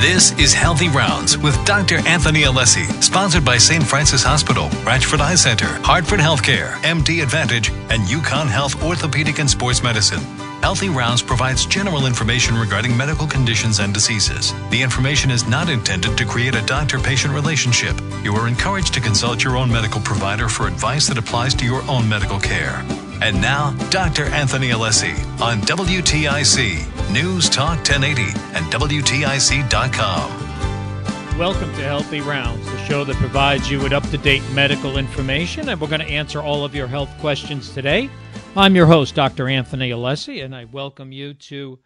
This is Healthy Rounds with Dr. Anthony Alessi, sponsored by St. Francis Hospital, Ranchford Eye Center, Hartford Healthcare, MD Advantage, and UConn Health Orthopedic and Sports Medicine. Healthy Rounds provides general information regarding medical conditions and diseases. The information is not intended to create a doctor patient relationship. You are encouraged to consult your own medical provider for advice that applies to your own medical care. And now, Dr. Anthony Alessi on WTIC, News Talk 1080, and WTIC.com. Welcome to Healthy Rounds, the show that provides you with up to date medical information, and we're going to answer all of your health questions today. I'm your host, Dr. Anthony Alessi, and I welcome you to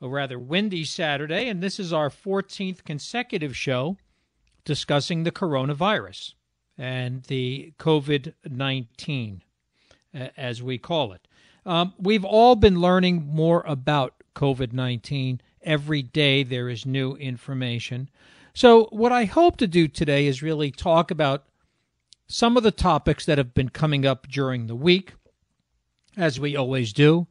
a rather windy Saturday, and this is our 14th consecutive show discussing the coronavirus and the COVID 19 as we call it. Um, we've all been learning more about COVID 19. Every day there is new information. So, what I hope to do today is really talk about some of the topics that have been coming up during the week, as we always do.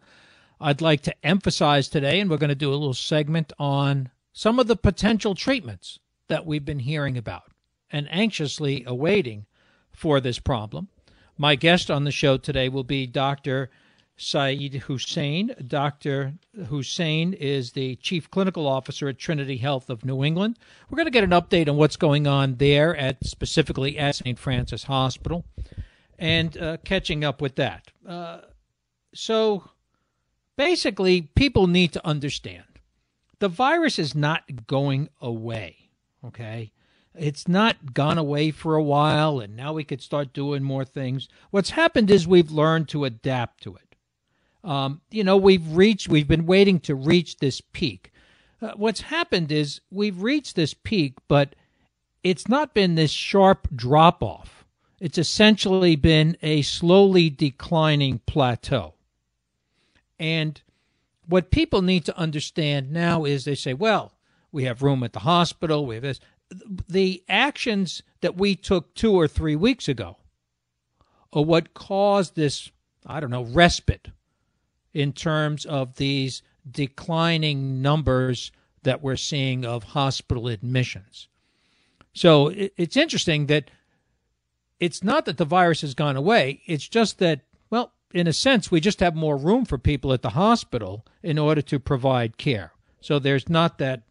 I'd like to emphasize today, and we're going to do a little segment on some of the potential treatments that we've been hearing about and anxiously awaiting for this problem. My guest on the show today will be Dr. Saeed Hussain. Dr. Hussain is the Chief Clinical Officer at Trinity Health of New England. We're going to get an update on what's going on there at specifically at St. Francis Hospital and uh, catching up with that. Uh, so basically, people need to understand the virus is not going away, okay? It's not gone away for a while and now we could start doing more things. What's happened is we've learned to adapt to it. Um, you know, we've reached, we've been waiting to reach this peak. Uh, what's happened is we've reached this peak, but it's not been this sharp drop off. It's essentially been a slowly declining plateau. And what people need to understand now is they say, well, we have room at the hospital, we have this the actions that we took two or three weeks ago are what caused this, I don't know, respite in terms of these declining numbers that we're seeing of hospital admissions. So it's interesting that it's not that the virus has gone away, it's just that, well, in a sense, we just have more room for people at the hospital in order to provide care. So there's not that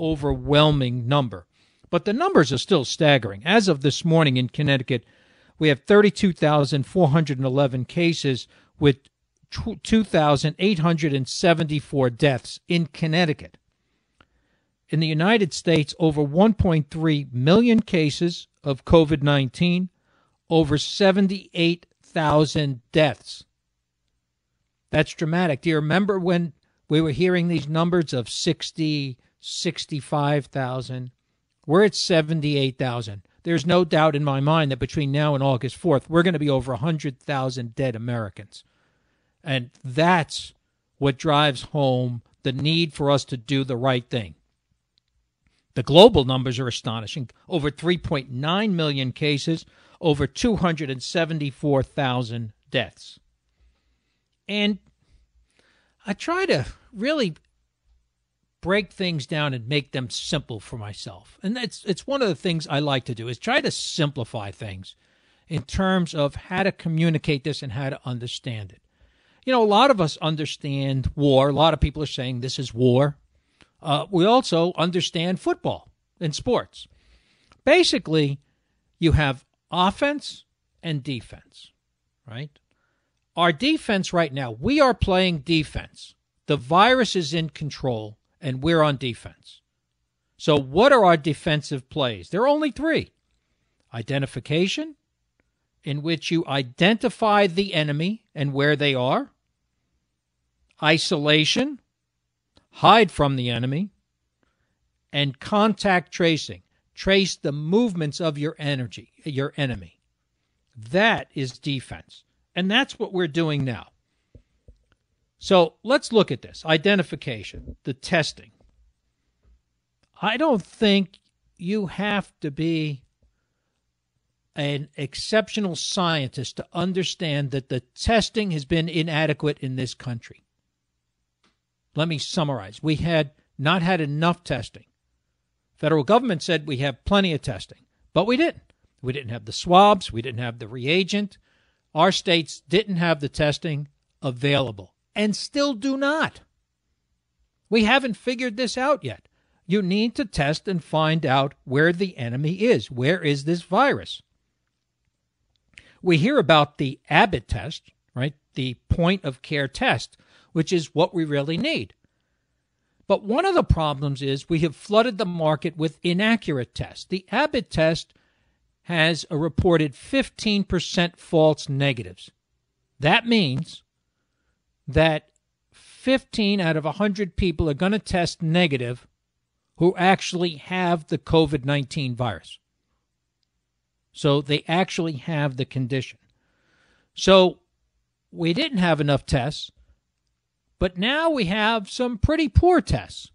overwhelming number. But the numbers are still staggering. As of this morning in Connecticut, we have 32,411 cases with 2,874 deaths in Connecticut. In the United States, over 1.3 million cases of COVID 19, over 78,000 deaths. That's dramatic. Do you remember when we were hearing these numbers of 60, 65,000? We're at 78,000. There's no doubt in my mind that between now and August 4th, we're going to be over 100,000 dead Americans. And that's what drives home the need for us to do the right thing. The global numbers are astonishing over 3.9 million cases, over 274,000 deaths. And I try to really break things down and make them simple for myself. And that's it's one of the things I like to do is try to simplify things in terms of how to communicate this and how to understand it. You know, a lot of us understand war. A lot of people are saying this is war. Uh, we also understand football and sports. Basically, you have offense and defense, right? Our defense right now, we are playing defense. The virus is in control and we're on defense. So, what are our defensive plays? There are only three identification, in which you identify the enemy and where they are, isolation, hide from the enemy, and contact tracing. Trace the movements of your energy, your enemy. That is defense. And that's what we're doing now. So let's look at this identification, the testing. I don't think you have to be an exceptional scientist to understand that the testing has been inadequate in this country. Let me summarize. We had not had enough testing. Federal government said we have plenty of testing, but we didn't. We didn't have the swabs, we didn't have the reagent. Our states didn't have the testing available and still do not. We haven't figured this out yet. You need to test and find out where the enemy is. Where is this virus? We hear about the Abbott test, right? The point of care test, which is what we really need. But one of the problems is we have flooded the market with inaccurate tests. The Abbott test has a reported 15% false negatives. That means that 15 out of 100 people are going to test negative who actually have the COVID 19 virus. So they actually have the condition. So we didn't have enough tests, but now we have some pretty poor tests.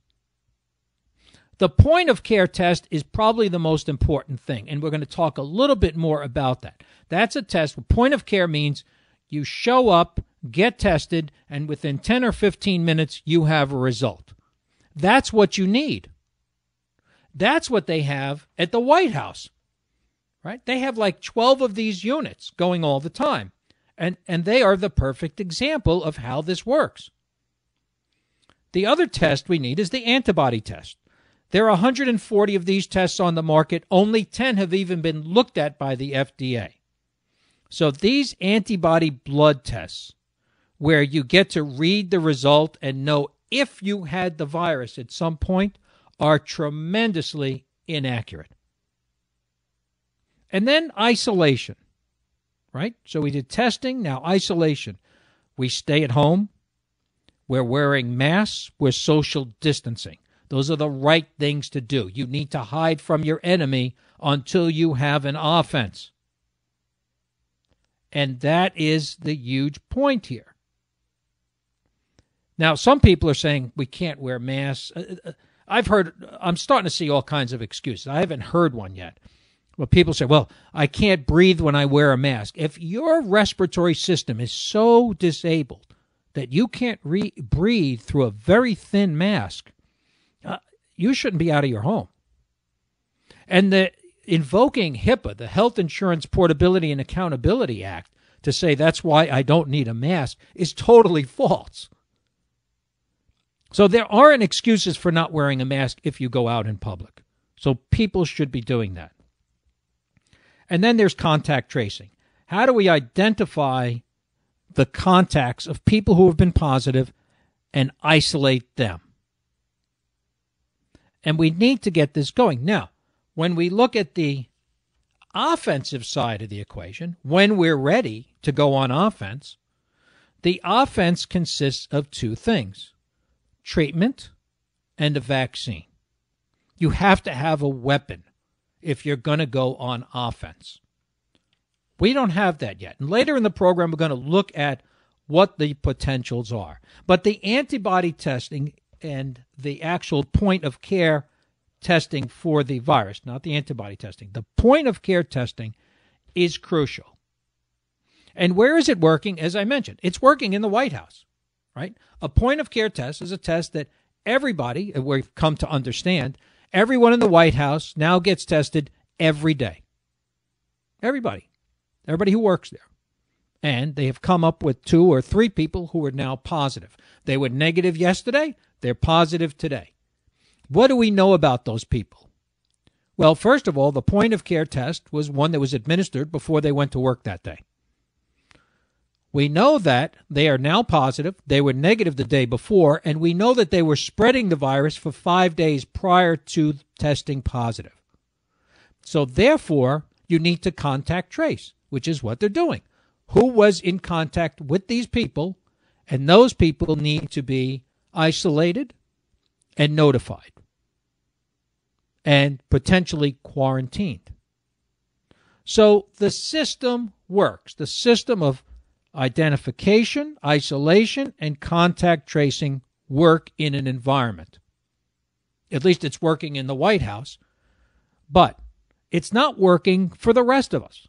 The point of care test is probably the most important thing, and we're going to talk a little bit more about that. That's a test. Point of care means you show up, get tested, and within 10 or 15 minutes, you have a result. That's what you need. That's what they have at the White House, right? They have like 12 of these units going all the time, and, and they are the perfect example of how this works. The other test we need is the antibody test. There are 140 of these tests on the market. Only 10 have even been looked at by the FDA. So these antibody blood tests, where you get to read the result and know if you had the virus at some point, are tremendously inaccurate. And then isolation, right? So we did testing, now isolation. We stay at home. We're wearing masks. We're social distancing. Those are the right things to do. You need to hide from your enemy until you have an offense. And that is the huge point here. Now, some people are saying we can't wear masks. Uh, uh, I've heard, I'm starting to see all kinds of excuses. I haven't heard one yet. Well, people say, well, I can't breathe when I wear a mask. If your respiratory system is so disabled that you can't re- breathe through a very thin mask, you shouldn't be out of your home. And the invoking HIPAA, the Health Insurance Portability and Accountability Act, to say that's why I don't need a mask is totally false. So there aren't excuses for not wearing a mask if you go out in public. So people should be doing that. And then there's contact tracing. How do we identify the contacts of people who have been positive and isolate them? And we need to get this going. Now, when we look at the offensive side of the equation, when we're ready to go on offense, the offense consists of two things treatment and a vaccine. You have to have a weapon if you're going to go on offense. We don't have that yet. And later in the program, we're going to look at what the potentials are. But the antibody testing and the actual point of care testing for the virus, not the antibody testing. The point of care testing is crucial. And where is it working? As I mentioned, it's working in the White House, right? A point of care test is a test that everybody, uh, we've come to understand, everyone in the White House now gets tested every day. Everybody. Everybody who works there. And they have come up with two or three people who are now positive. They were negative yesterday. They're positive today. What do we know about those people? Well, first of all, the point of care test was one that was administered before they went to work that day. We know that they are now positive. They were negative the day before, and we know that they were spreading the virus for five days prior to testing positive. So, therefore, you need to contact trace, which is what they're doing. Who was in contact with these people? And those people need to be isolated and notified and potentially quarantined. So the system works. The system of identification, isolation, and contact tracing work in an environment. At least it's working in the White House, but it's not working for the rest of us.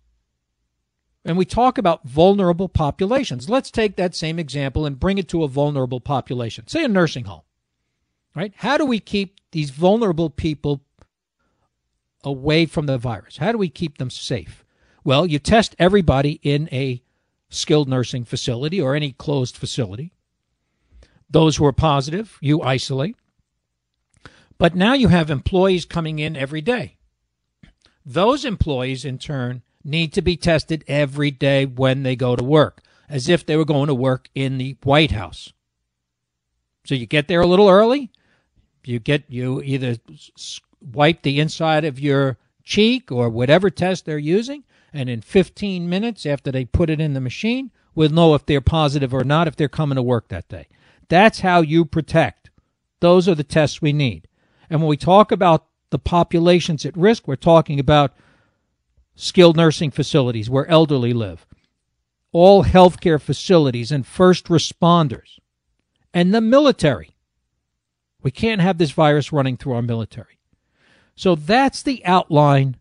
And we talk about vulnerable populations. Let's take that same example and bring it to a vulnerable population, say a nursing home. Right? How do we keep these vulnerable people away from the virus? How do we keep them safe? Well, you test everybody in a skilled nursing facility or any closed facility. Those who are positive, you isolate. But now you have employees coming in every day. Those employees, in turn, need to be tested every day when they go to work, as if they were going to work in the White House. So you get there a little early. You get you either wipe the inside of your cheek or whatever test they're using, and in 15 minutes after they put it in the machine, we'll know if they're positive or not if they're coming to work that day. That's how you protect. Those are the tests we need. And when we talk about the populations at risk, we're talking about skilled nursing facilities where elderly live, all healthcare facilities and first responders, and the military. We can't have this virus running through our military. So that's the outline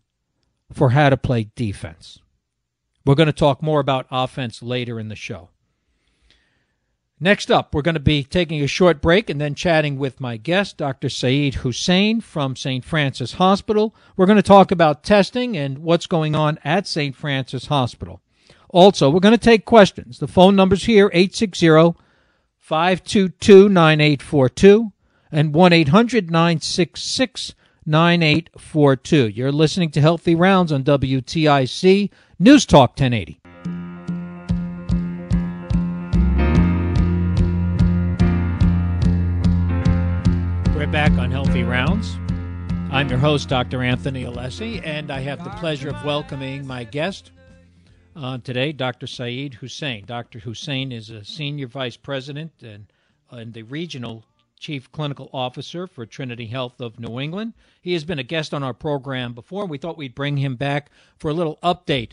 for how to play defense. We're going to talk more about offense later in the show. Next up, we're going to be taking a short break and then chatting with my guest, Dr. Saeed Hussein from St. Francis Hospital. We're going to talk about testing and what's going on at St. Francis Hospital. Also, we're going to take questions. The phone number's here 860 522 9842 and 1 800 966 9842. You're listening to Healthy Rounds on WTIC News Talk 1080. We're back on Healthy Rounds. I'm your host, Dr. Anthony Alessi, and I have the pleasure of welcoming my guest uh, today, Dr. Saeed Hussein. Dr. Hussein is a senior vice president and, and the regional Chief Clinical Officer for Trinity Health of New England. He has been a guest on our program before. We thought we'd bring him back for a little update.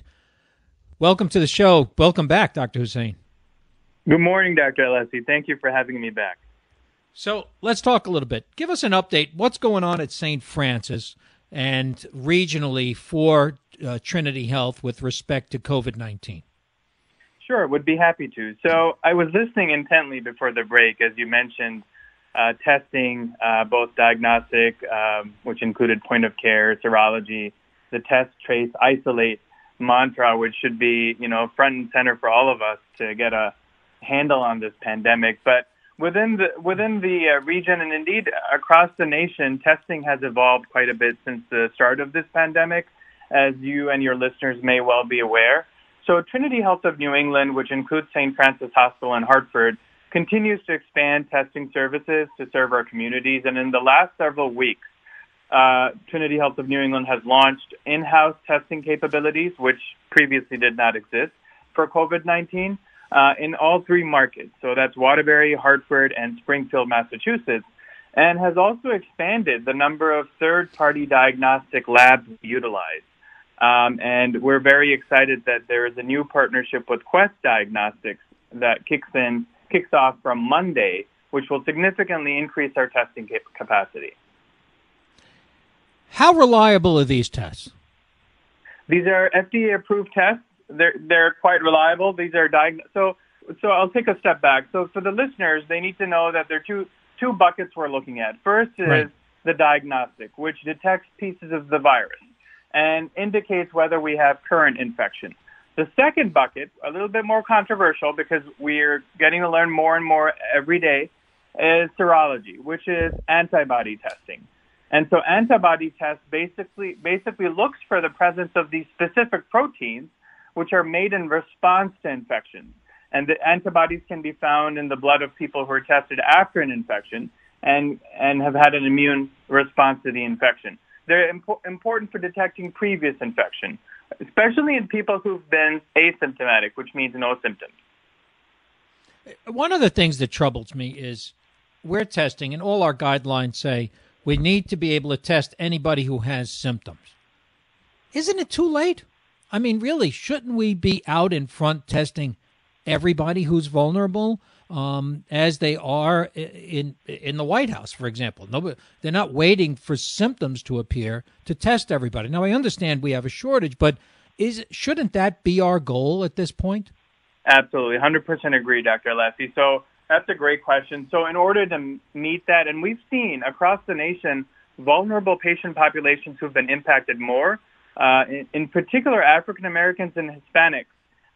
Welcome to the show. Welcome back, Dr. Hussein. Good morning, Dr. Alessi. Thank you for having me back. So let's talk a little bit. Give us an update. What's going on at St. Francis and regionally for uh, Trinity Health with respect to COVID 19? Sure, would be happy to. So I was listening intently before the break as you mentioned uh, testing, uh, both diagnostic, um, which included point of care, serology, the test, trace, isolate mantra, which should be, you know, front and center for all of us to get a handle on this pandemic. But within the within the uh, region and indeed across the nation, testing has evolved quite a bit since the start of this pandemic, as you and your listeners may well be aware. So Trinity Health of New England, which includes St. Francis Hospital in Hartford, continues to expand testing services to serve our communities. And in the last several weeks, uh, Trinity Health of New England has launched in-house testing capabilities, which previously did not exist for COVID-19 uh, in all three markets. So that's Waterbury, Hartford, and Springfield, Massachusetts, and has also expanded the number of third-party diagnostic labs utilized. Um, and we're very excited that there is a new partnership with Quest Diagnostics that kicks in kicks off from Monday, which will significantly increase our testing capacity. How reliable are these tests? These are FDA approved tests. They're they're quite reliable. These are diagn- so so I'll take a step back. So for the listeners, they need to know that there are two two buckets we're looking at. First is right. the diagnostic, which detects pieces of the virus and indicates whether we have current infection. The second bucket, a little bit more controversial because we're getting to learn more and more every day, is serology, which is antibody testing. And so antibody test basically basically looks for the presence of these specific proteins which are made in response to infections. And the antibodies can be found in the blood of people who are tested after an infection and, and have had an immune response to the infection. They're impo- important for detecting previous infection, especially in people who've been asymptomatic, which means no symptoms. One of the things that troubles me is we're testing, and all our guidelines say we need to be able to test anybody who has symptoms. Isn't it too late? I mean, really, shouldn't we be out in front testing everybody who's vulnerable? Um, as they are in in the White House, for example. Nobody, they're not waiting for symptoms to appear to test everybody. Now, I understand we have a shortage, but is shouldn't that be our goal at this point? Absolutely, hundred percent agree, Dr. Alessi. So that's a great question. So in order to meet that, and we've seen across the nation vulnerable patient populations who've been impacted more, uh, in, in particular African Americans and Hispanics.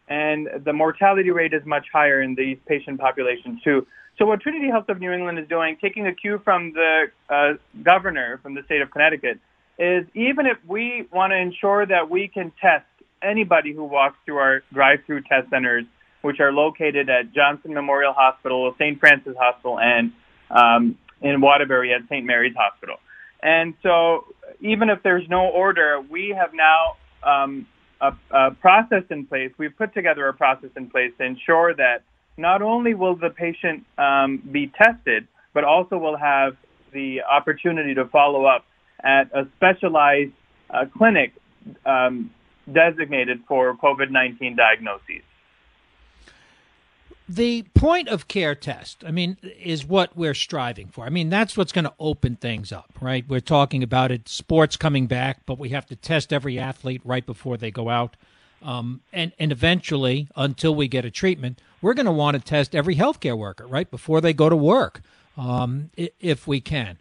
And the mortality rate is much higher in these patient populations too. So what Trinity Health of New England is doing, taking a cue from the uh, governor from the state of Connecticut, is even if we want to ensure that we can test anybody who walks through our drive-through test centers, which are located at Johnson Memorial Hospital, St. Francis Hospital, and um, in Waterbury at St. Mary's Hospital. And so even if there's no order, we have now um, a, a process in place. We've put together a process in place to ensure that not only will the patient um, be tested, but also will have the opportunity to follow up at a specialized uh, clinic um, designated for COVID-19 diagnoses. The point of care test, I mean, is what we're striving for. I mean, that's what's going to open things up, right? We're talking about it, sports coming back, but we have to test every athlete right before they go out. Um, and, and eventually, until we get a treatment, we're going to want to test every healthcare worker right before they go to work, um, if we can.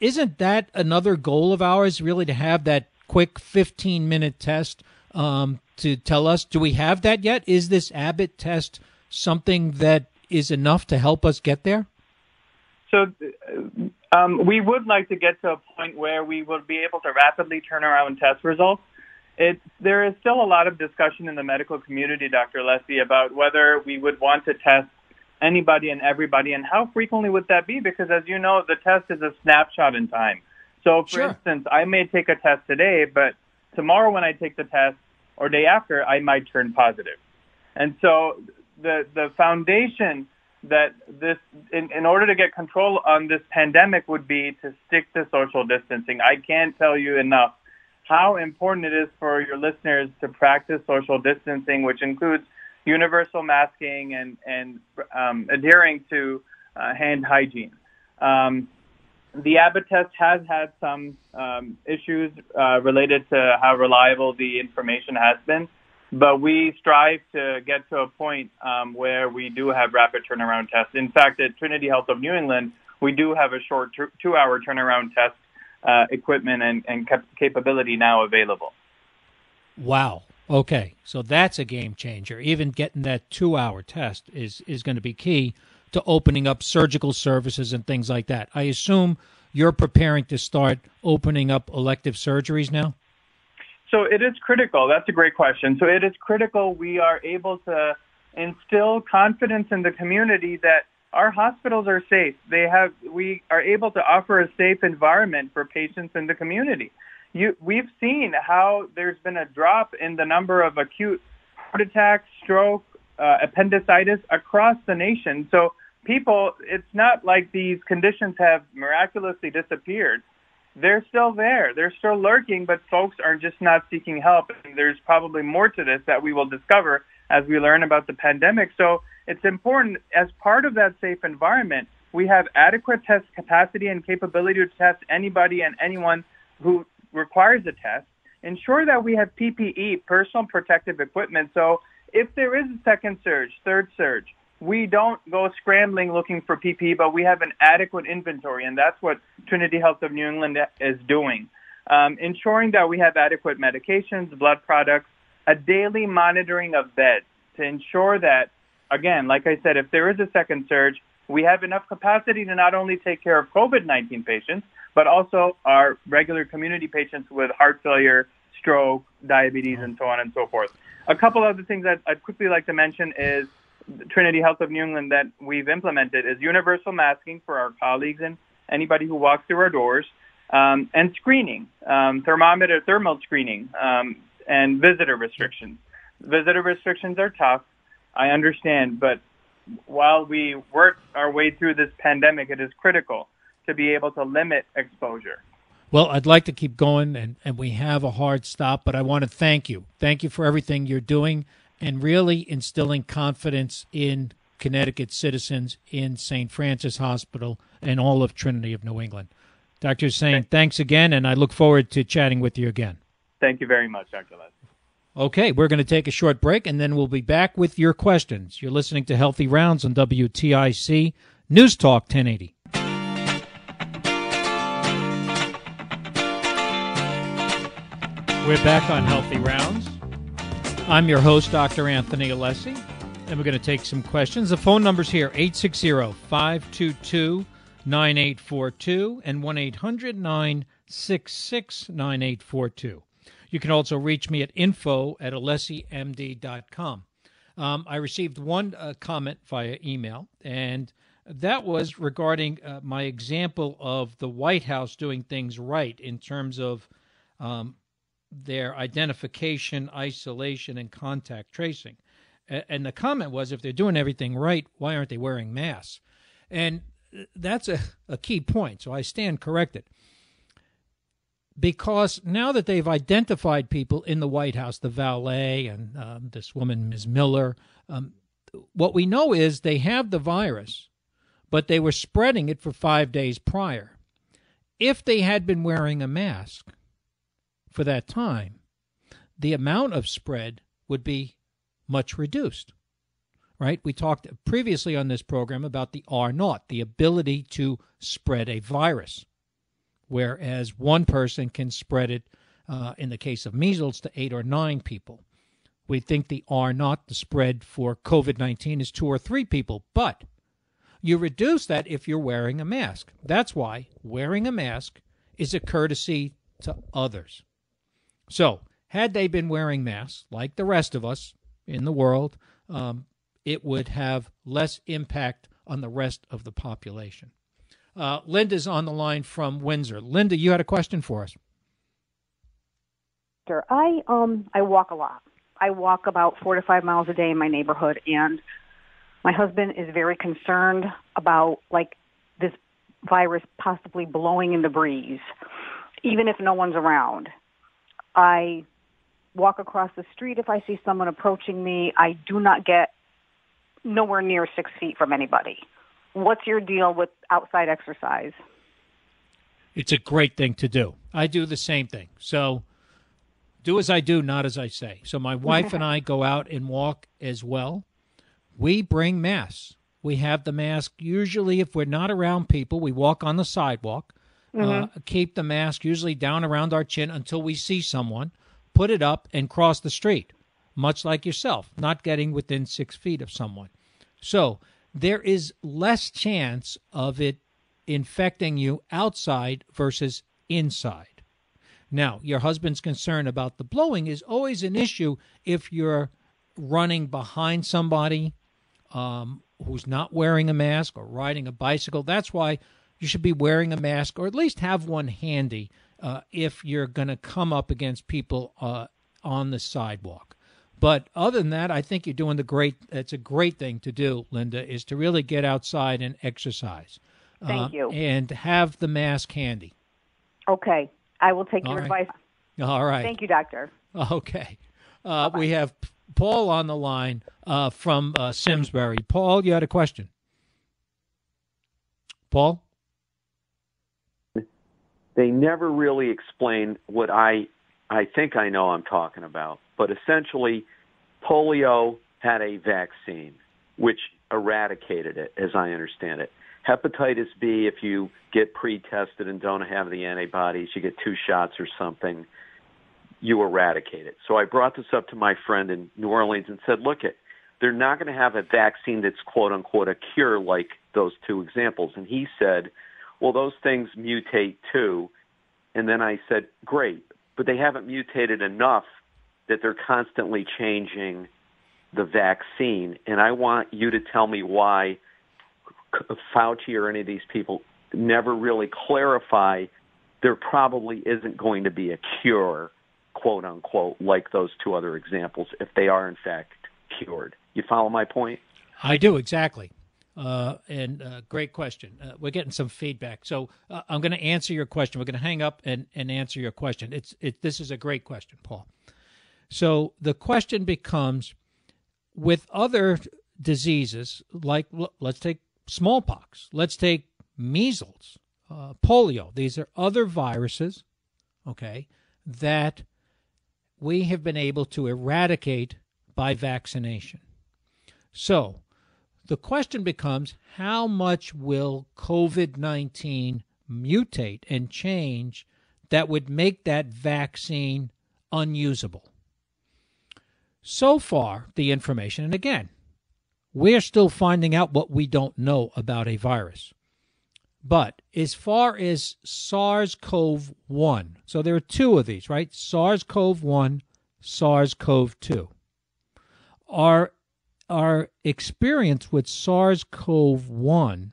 Isn't that another goal of ours, really, to have that quick 15 minute test um, to tell us, do we have that yet? Is this Abbott test something that is enough to help us get there? So um, we would like to get to a point where we will be able to rapidly turn around test results. It, there is still a lot of discussion in the medical community, Dr. Alessi, about whether we would want to test anybody and everybody and how frequently would that be? Because as you know, the test is a snapshot in time. So for sure. instance, I may take a test today, but tomorrow when I take the test or day after, I might turn positive. And so the, the foundation that this, in, in order to get control on this pandemic would be to stick to social distancing. I can't tell you enough how important it is for your listeners to practice social distancing, which includes universal masking and, and um, adhering to uh, hand hygiene. Um, the Abbott test has had some um, issues uh, related to how reliable the information has been, but we strive to get to a point um, where we do have rapid turnaround tests. In fact, at Trinity Health of New England, we do have a short two-hour turnaround test uh, equipment and, and cap- capability now available. Wow. Okay, so that's a game changer. Even getting that two-hour test is is going to be key to opening up surgical services and things like that. I assume you're preparing to start opening up elective surgeries now? So it is critical. That's a great question. So it is critical we are able to instill confidence in the community that our hospitals are safe. They have we are able to offer a safe environment for patients in the community. You, we've seen how there's been a drop in the number of acute heart attacks, stroke, uh, appendicitis across the nation. So people, it's not like these conditions have miraculously disappeared. They're still there. They're still lurking, but folks are just not seeking help. And there's probably more to this that we will discover as we learn about the pandemic. So it's important as part of that safe environment, we have adequate test capacity and capability to test anybody and anyone who requires a test. Ensure that we have PPE, personal protective equipment. So if there is a second surge, third surge, we don't go scrambling looking for PPE, but we have an adequate inventory, and that's what Trinity Health of New England is doing. Um, ensuring that we have adequate medications, blood products, a daily monitoring of beds to ensure that, again, like I said, if there is a second surge, we have enough capacity to not only take care of COVID-19 patients, but also our regular community patients with heart failure, stroke, diabetes, and so on and so forth. A couple other things that I'd quickly like to mention is Trinity Health of New England that we've implemented is universal masking for our colleagues and anybody who walks through our doors, um, and screening, um, thermometer thermal screening, um, and visitor restrictions. Visitor restrictions are tough, I understand, but while we work our way through this pandemic, it is critical to be able to limit exposure. Well, I'd like to keep going, and, and we have a hard stop, but I want to thank you. Thank you for everything you're doing and really instilling confidence in Connecticut citizens in St. Francis Hospital and all of Trinity of New England. Dr. Sain, thanks again, and I look forward to chatting with you again. Thank you very much, Dr. Les. Okay, we're going to take a short break, and then we'll be back with your questions. You're listening to Healthy Rounds on WTIC News Talk 1080. We're back on Healthy Rounds. I'm your host, Dr. Anthony Alessi, and we're going to take some questions. The phone number's here 860 522 9842 and 1 800 966 9842. You can also reach me at info at alessimd.com. Um, I received one uh, comment via email, and that was regarding uh, my example of the White House doing things right in terms of um, their identification, isolation, and contact tracing. And the comment was if they're doing everything right, why aren't they wearing masks? And that's a, a key point. So I stand corrected. Because now that they've identified people in the White House, the valet and um, this woman, Ms. Miller, um, what we know is they have the virus, but they were spreading it for five days prior. If they had been wearing a mask, for that time, the amount of spread would be much reduced. Right? We talked previously on this program about the R naught, the ability to spread a virus, whereas one person can spread it, uh, in the case of measles, to eight or nine people. We think the R naught, the spread for COVID 19, is two or three people, but you reduce that if you're wearing a mask. That's why wearing a mask is a courtesy to others. So, had they been wearing masks like the rest of us in the world, um, it would have less impact on the rest of the population. Uh, Linda's on the line from Windsor. Linda, you had a question for us. Sure. I um I walk a lot. I walk about four to five miles a day in my neighborhood, and my husband is very concerned about like this virus possibly blowing in the breeze, even if no one's around. I walk across the street if I see someone approaching me. I do not get nowhere near six feet from anybody. What's your deal with outside exercise? It's a great thing to do. I do the same thing. So do as I do, not as I say. So my wife and I go out and walk as well. We bring masks. We have the mask usually if we're not around people, we walk on the sidewalk. Mm-hmm. Uh, keep the mask usually down around our chin until we see someone, put it up, and cross the street, much like yourself, not getting within six feet of someone. So there is less chance of it infecting you outside versus inside. Now, your husband's concern about the blowing is always an issue if you're running behind somebody um, who's not wearing a mask or riding a bicycle. That's why you should be wearing a mask or at least have one handy uh, if you're going to come up against people uh, on the sidewalk. But other than that, I think you're doing the great. It's a great thing to do, Linda, is to really get outside and exercise. Thank uh, you. And have the mask handy. Okay, I will take All your right. advice. All right. Thank you, doctor. Okay. Uh, we have Paul on the line uh, from uh, Simsbury. Paul, you had a question. Paul they never really explain what I I think I know I'm talking about. But essentially, polio had a vaccine which eradicated it, as I understand it. Hepatitis B, if you get pre-tested and don't have the antibodies, you get two shots or something, you eradicate it. So I brought this up to my friend in New Orleans and said, look, it, they're not going to have a vaccine that's quote unquote a cure like those two examples. And he said, well, those things mutate too. And then I said, great, but they haven't mutated enough that they're constantly changing the vaccine. And I want you to tell me why Fauci or any of these people never really clarify there probably isn't going to be a cure, quote unquote, like those two other examples if they are in fact cured. You follow my point? I do, exactly. Uh, and uh, great question. Uh, we're getting some feedback, so uh, I'm going to answer your question. We're going to hang up and, and answer your question. It's it. This is a great question, Paul. So the question becomes, with other diseases like let's take smallpox, let's take measles, uh, polio. These are other viruses, okay, that we have been able to eradicate by vaccination. So the question becomes how much will COVID 19 mutate and change that would make that vaccine unusable. So far, the information, and again, we're still finding out what we don't know about a virus. But as far as SARS CoV 1, so there are two of these, right? SARS CoV 1, SARS CoV 2. Our, our experience with SARS CoV 1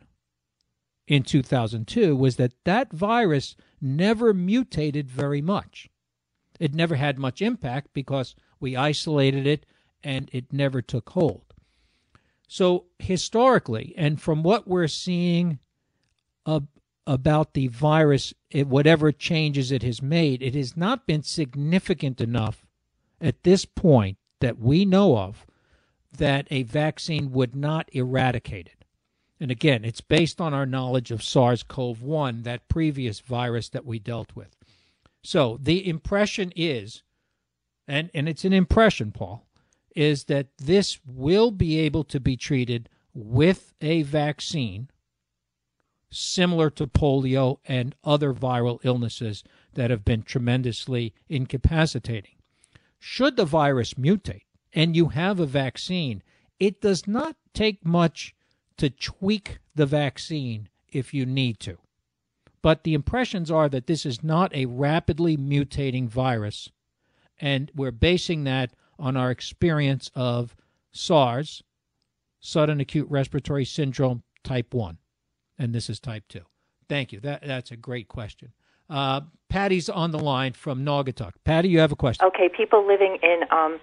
in 2002 was that that virus never mutated very much. It never had much impact because we isolated it and it never took hold. So, historically, and from what we're seeing about the virus, it, whatever changes it has made, it has not been significant enough at this point that we know of that a vaccine would not eradicate it. And again, it's based on our knowledge of SARS CoV 1, that previous virus that we dealt with. So the impression is, and, and it's an impression, Paul, is that this will be able to be treated with a vaccine similar to polio and other viral illnesses that have been tremendously incapacitating. Should the virus mutate and you have a vaccine, it does not take much to tweak the vaccine if you need to. But the impressions are that this is not a rapidly mutating virus, and we're basing that on our experience of SARS, sudden acute respiratory syndrome type 1, and this is type 2. Thank you. That, that's a great question. Uh, Patty's on the line from Naugatuck. Patty, you have a question. Okay, people living in um,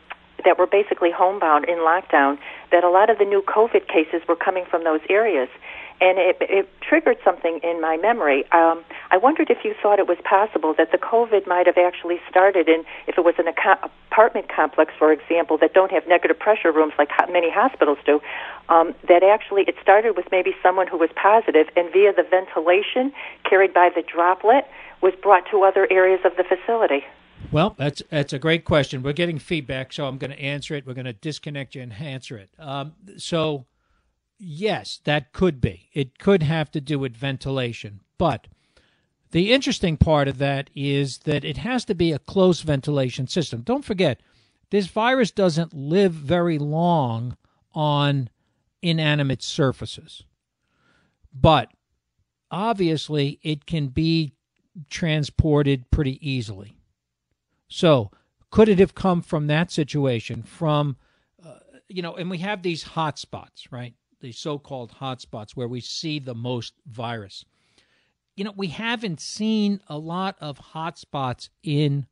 that were basically homebound in lockdown, that a lot of the new COVID cases were coming from those areas. And it, it triggered something in my memory. Um, I wondered if you thought it was possible that the COVID might have actually started in, if it was an apartment complex, for example, that don't have negative pressure rooms like many hospitals do, um, that actually it started with maybe someone who was positive, and via the ventilation carried by the droplet was brought to other areas of the facility. Well, that's that's a great question. We're getting feedback, so I'm going to answer it. We're going to disconnect you and answer it. Um, so, yes, that could be. It could have to do with ventilation, but the interesting part of that is that it has to be a close ventilation system. Don't forget, this virus doesn't live very long on inanimate surfaces, but obviously it can be transported pretty easily. So, could it have come from that situation? From, uh, you know, and we have these hot spots, right? These so called hot spots where we see the most virus. You know, we haven't seen a lot of hot spots in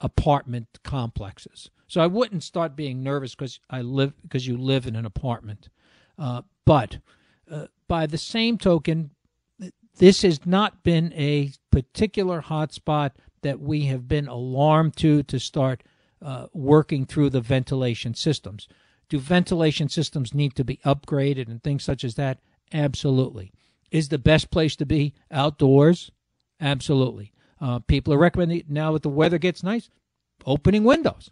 apartment complexes. So I wouldn't start being nervous because I live because you live in an apartment. Uh, but uh, by the same token, this has not been a particular hotspot that we have been alarmed to to start uh, working through the ventilation systems. Do ventilation systems need to be upgraded and things such as that? Absolutely. Is the best place to be outdoors? Absolutely. Uh, people are recommending now that the weather gets nice, opening windows,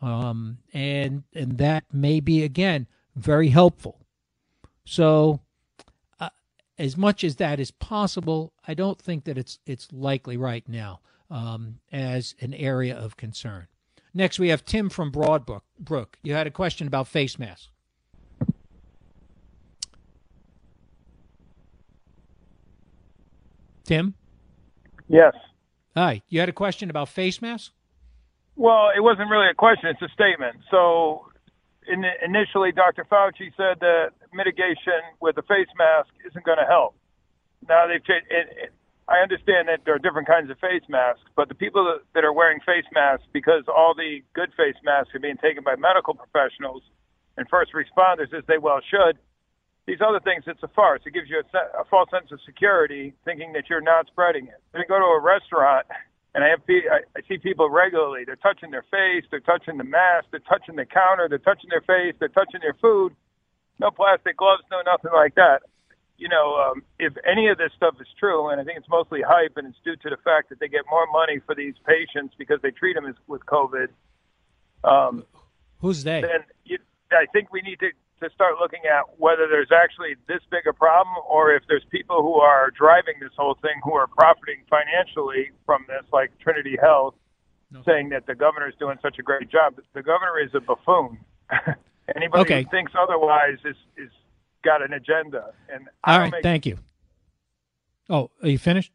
um, and and that may be again very helpful. So, uh, as much as that is possible, I don't think that it's it's likely right now um, as an area of concern. Next, we have Tim from Broadbrook. Brook, you had a question about face masks. Tim? Yes. Hi. You had a question about face masks? Well, it wasn't really a question, it's a statement. So, in, initially, Dr. Fauci said that mitigation with a face mask isn't going to help. Now they've changed. It, I understand that there are different kinds of face masks, but the people that, are wearing face masks because all the good face masks are being taken by medical professionals and first responders, as they well should. These other things, it's a farce. It gives you a, a false sense of security, thinking that you're not spreading it. When I go to a restaurant, and I have I, I see people regularly. They're touching their face, they're touching the mask, they're touching the counter, they're touching their face, they're touching their food. No plastic gloves, no nothing like that you know, um, if any of this stuff is true, and I think it's mostly hype, and it's due to the fact that they get more money for these patients because they treat them as, with COVID. Um, Who's they? Then you, I think we need to to start looking at whether there's actually this big a problem, or if there's people who are driving this whole thing who are profiting financially from this, like Trinity Health, okay. saying that the governor is doing such a great job. The governor is a buffoon. Anybody okay. who thinks otherwise is is got an agenda. And all right, thank you. Oh, are you finished?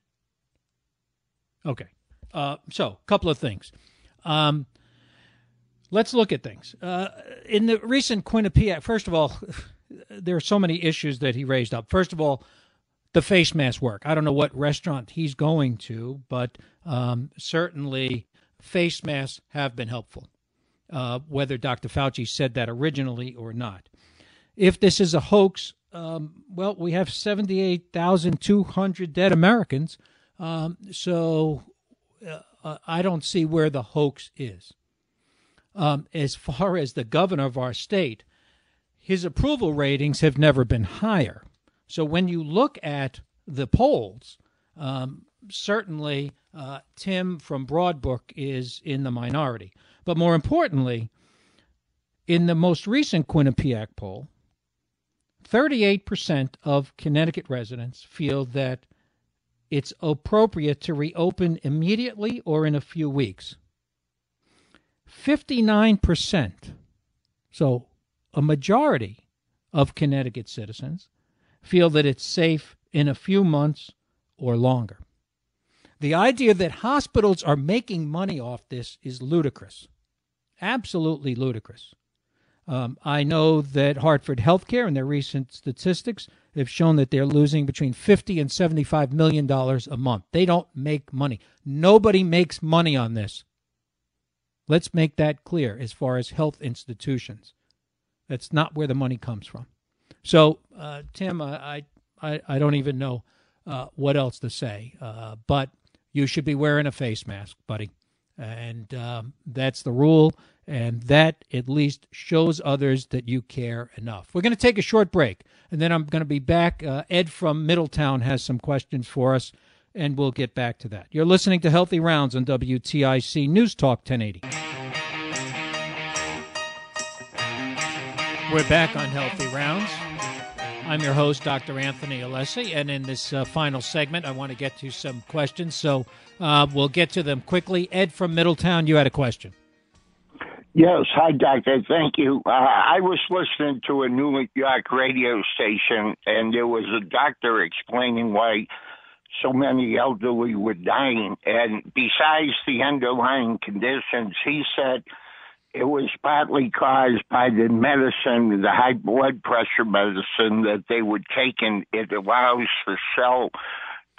Okay. Uh, so, a couple of things. Um, let's look at things. Uh, in the recent Quinnipiac, first of all, there are so many issues that he raised up. First of all, the face mask work. I don't know what restaurant he's going to, but um, certainly face masks have been helpful, uh, whether Dr. Fauci said that originally or not. If this is a hoax, um, well, we have 78,200 dead Americans. Um, so uh, I don't see where the hoax is. Um, as far as the governor of our state, his approval ratings have never been higher. So when you look at the polls, um, certainly uh, Tim from Broad Brook is in the minority. But more importantly, in the most recent Quinnipiac poll, 38% of Connecticut residents feel that it's appropriate to reopen immediately or in a few weeks. 59%, so a majority of Connecticut citizens, feel that it's safe in a few months or longer. The idea that hospitals are making money off this is ludicrous. Absolutely ludicrous. Um, I know that Hartford Healthcare, and their recent statistics, have shown that they're losing between 50 and 75 million dollars a month. They don't make money. Nobody makes money on this. Let's make that clear as far as health institutions. That's not where the money comes from. So, uh, Tim, I, I, I don't even know uh, what else to say, uh, but you should be wearing a face mask, buddy. And um, that's the rule and that at least shows others that you care enough. We're going to take a short break, and then I'm going to be back. Uh, Ed from Middletown has some questions for us, and we'll get back to that. You're listening to Healthy Rounds on WTIC News Talk 1080. We're back on Healthy Rounds. I'm your host, Dr. Anthony Alessi, and in this uh, final segment, I want to get to some questions, so uh, we'll get to them quickly. Ed from Middletown, you had a question. Yes, hi, Doctor. Thank you. Uh, I was listening to a New York radio station, and there was a doctor explaining why so many elderly were dying. And besides the underlying conditions, he said it was partly caused by the medicine, the high blood pressure medicine that they were taking. It allows the cell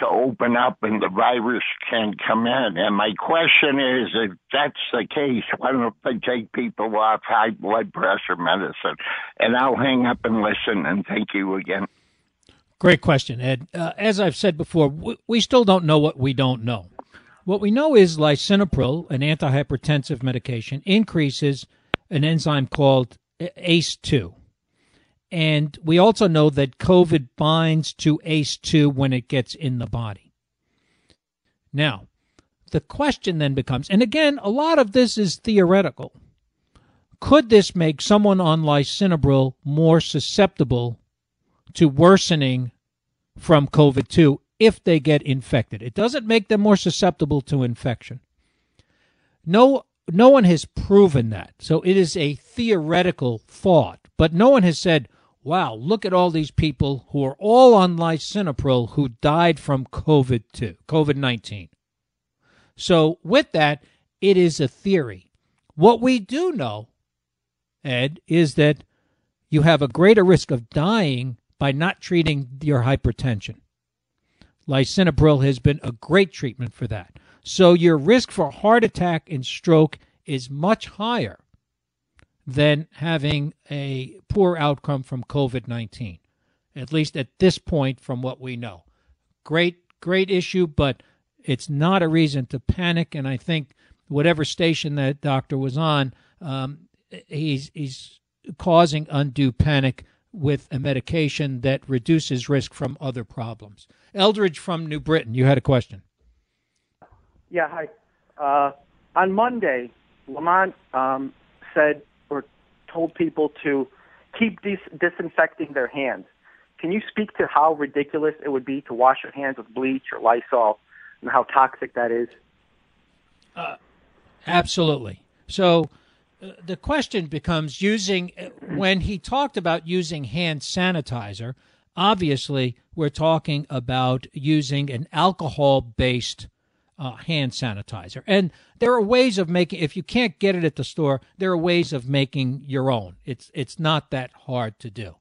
to open up and the virus can come in. And my question is, if that's the case, why don't they take people off high blood pressure medicine? And I'll hang up and listen. And thank you again. Great question, Ed. Uh, as I've said before, we still don't know what we don't know. What we know is lisinopril, an antihypertensive medication, increases an enzyme called ACE2. And we also know that COVID binds to ACE2 when it gets in the body. Now, the question then becomes, and again, a lot of this is theoretical. Could this make someone on lisinopril more susceptible to worsening from COVID 2 if they get infected? It doesn't make them more susceptible to infection. No, no one has proven that. So it is a theoretical thought, but no one has said, wow, look at all these people who are all on lisinopril who died from COVID 2, COVID 19. So, with that, it is a theory. What we do know, Ed, is that you have a greater risk of dying by not treating your hypertension. Lisinopril has been a great treatment for that. So, your risk for heart attack and stroke is much higher than having a poor outcome from COVID 19, at least at this point, from what we know. Great, great issue, but it's not a reason to panic. And I think whatever station that doctor was on, um, he's, he's causing undue panic with a medication that reduces risk from other problems. Eldridge from New Britain, you had a question. Yeah, hi. Uh, on Monday, Lamont um, said or told people to keep dis- disinfecting their hands. Can you speak to how ridiculous it would be to wash your hands with bleach or Lysol and how toxic that is? Uh, Absolutely. So the question becomes using, uh, when he talked about using hand sanitizer, obviously we're talking about using an alcohol based uh, hand sanitizer. And there are ways of making, if you can't get it at the store, there are ways of making your own. It's, it's not that hard to do.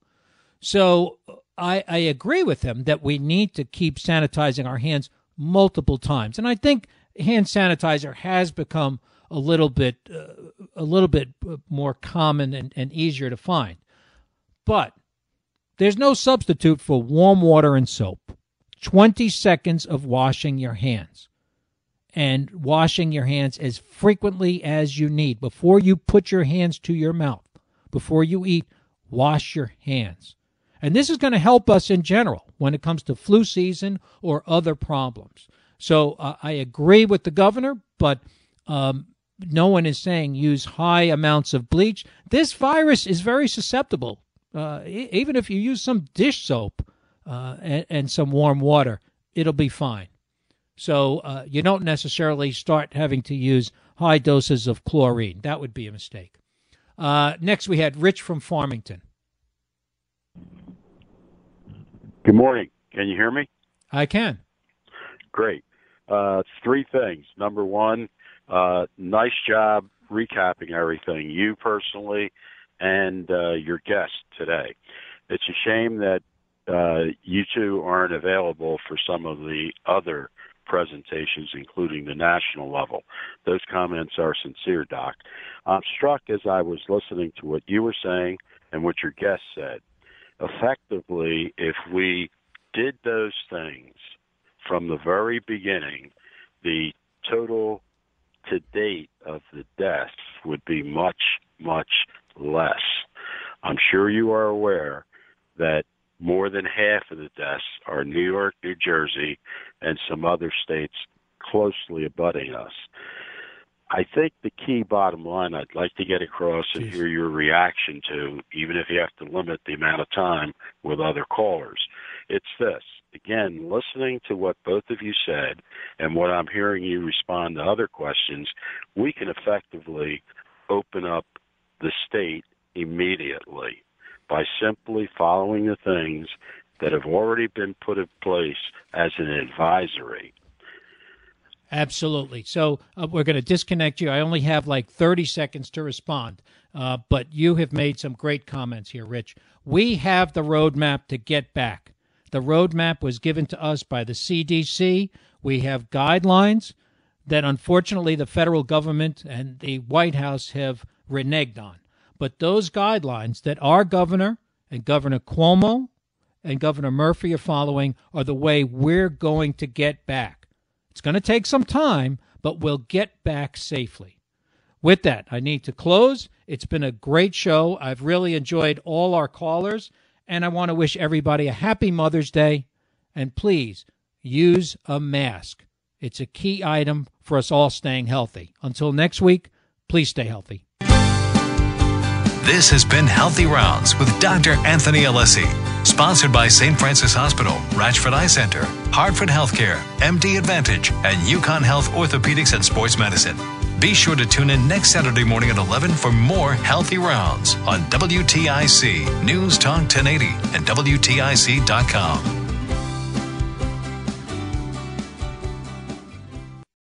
So I, I agree with him that we need to keep sanitizing our hands multiple times. And I think hand sanitizer has become a little bit uh, a little bit more common and, and easier to find. But there's no substitute for warm water and soap. 20 seconds of washing your hands and washing your hands as frequently as you need. Before you put your hands to your mouth, before you eat, wash your hands. And this is going to help us in general when it comes to flu season or other problems. So uh, I agree with the governor, but um, no one is saying use high amounts of bleach. This virus is very susceptible. Uh, even if you use some dish soap uh, and, and, some warm water, it'll be fine. So uh, you don't necessarily start having to use high doses of chlorine. That would be a mistake. Uh, next, we had Rich from Farmington. Good morning. Can you hear me? I can. Great. Uh, three things. Number one, uh, nice job recapping everything, you personally and uh, your guest today. It's a shame that uh, you two aren't available for some of the other presentations, including the national level. Those comments are sincere, Doc. I'm struck as I was listening to what you were saying and what your guest said. Effectively, if we did those things from the very beginning, the total to date of the deaths would be much, much less. I'm sure you are aware that more than half of the deaths are New York, New Jersey, and some other states closely abutting us. I think the key bottom line I'd like to get across and hear your reaction to, even if you have to limit the amount of time with other callers, it's this again, listening to what both of you said and what I'm hearing you respond to other questions, we can effectively open up the state immediately by simply following the things that have already been put in place as an advisory. Absolutely. So uh, we're going to disconnect you. I only have like 30 seconds to respond, uh, but you have made some great comments here, Rich. We have the roadmap to get back. The roadmap was given to us by the CDC. We have guidelines that unfortunately the federal government and the White House have reneged on. But those guidelines that our governor and Governor Cuomo and Governor Murphy are following are the way we're going to get back. It's going to take some time, but we'll get back safely. With that, I need to close. It's been a great show. I've really enjoyed all our callers. And I want to wish everybody a happy Mother's Day. And please use a mask. It's a key item for us all staying healthy. Until next week, please stay healthy. This has been Healthy Rounds with Dr. Anthony Alessi, sponsored by St. Francis Hospital, Ratchford Eye Center, Hartford Healthcare, MD Advantage, and UConn Health Orthopedics and Sports Medicine. Be sure to tune in next Saturday morning at 11 for more Healthy Rounds on WTIC News Talk 1080 and WTIC.com.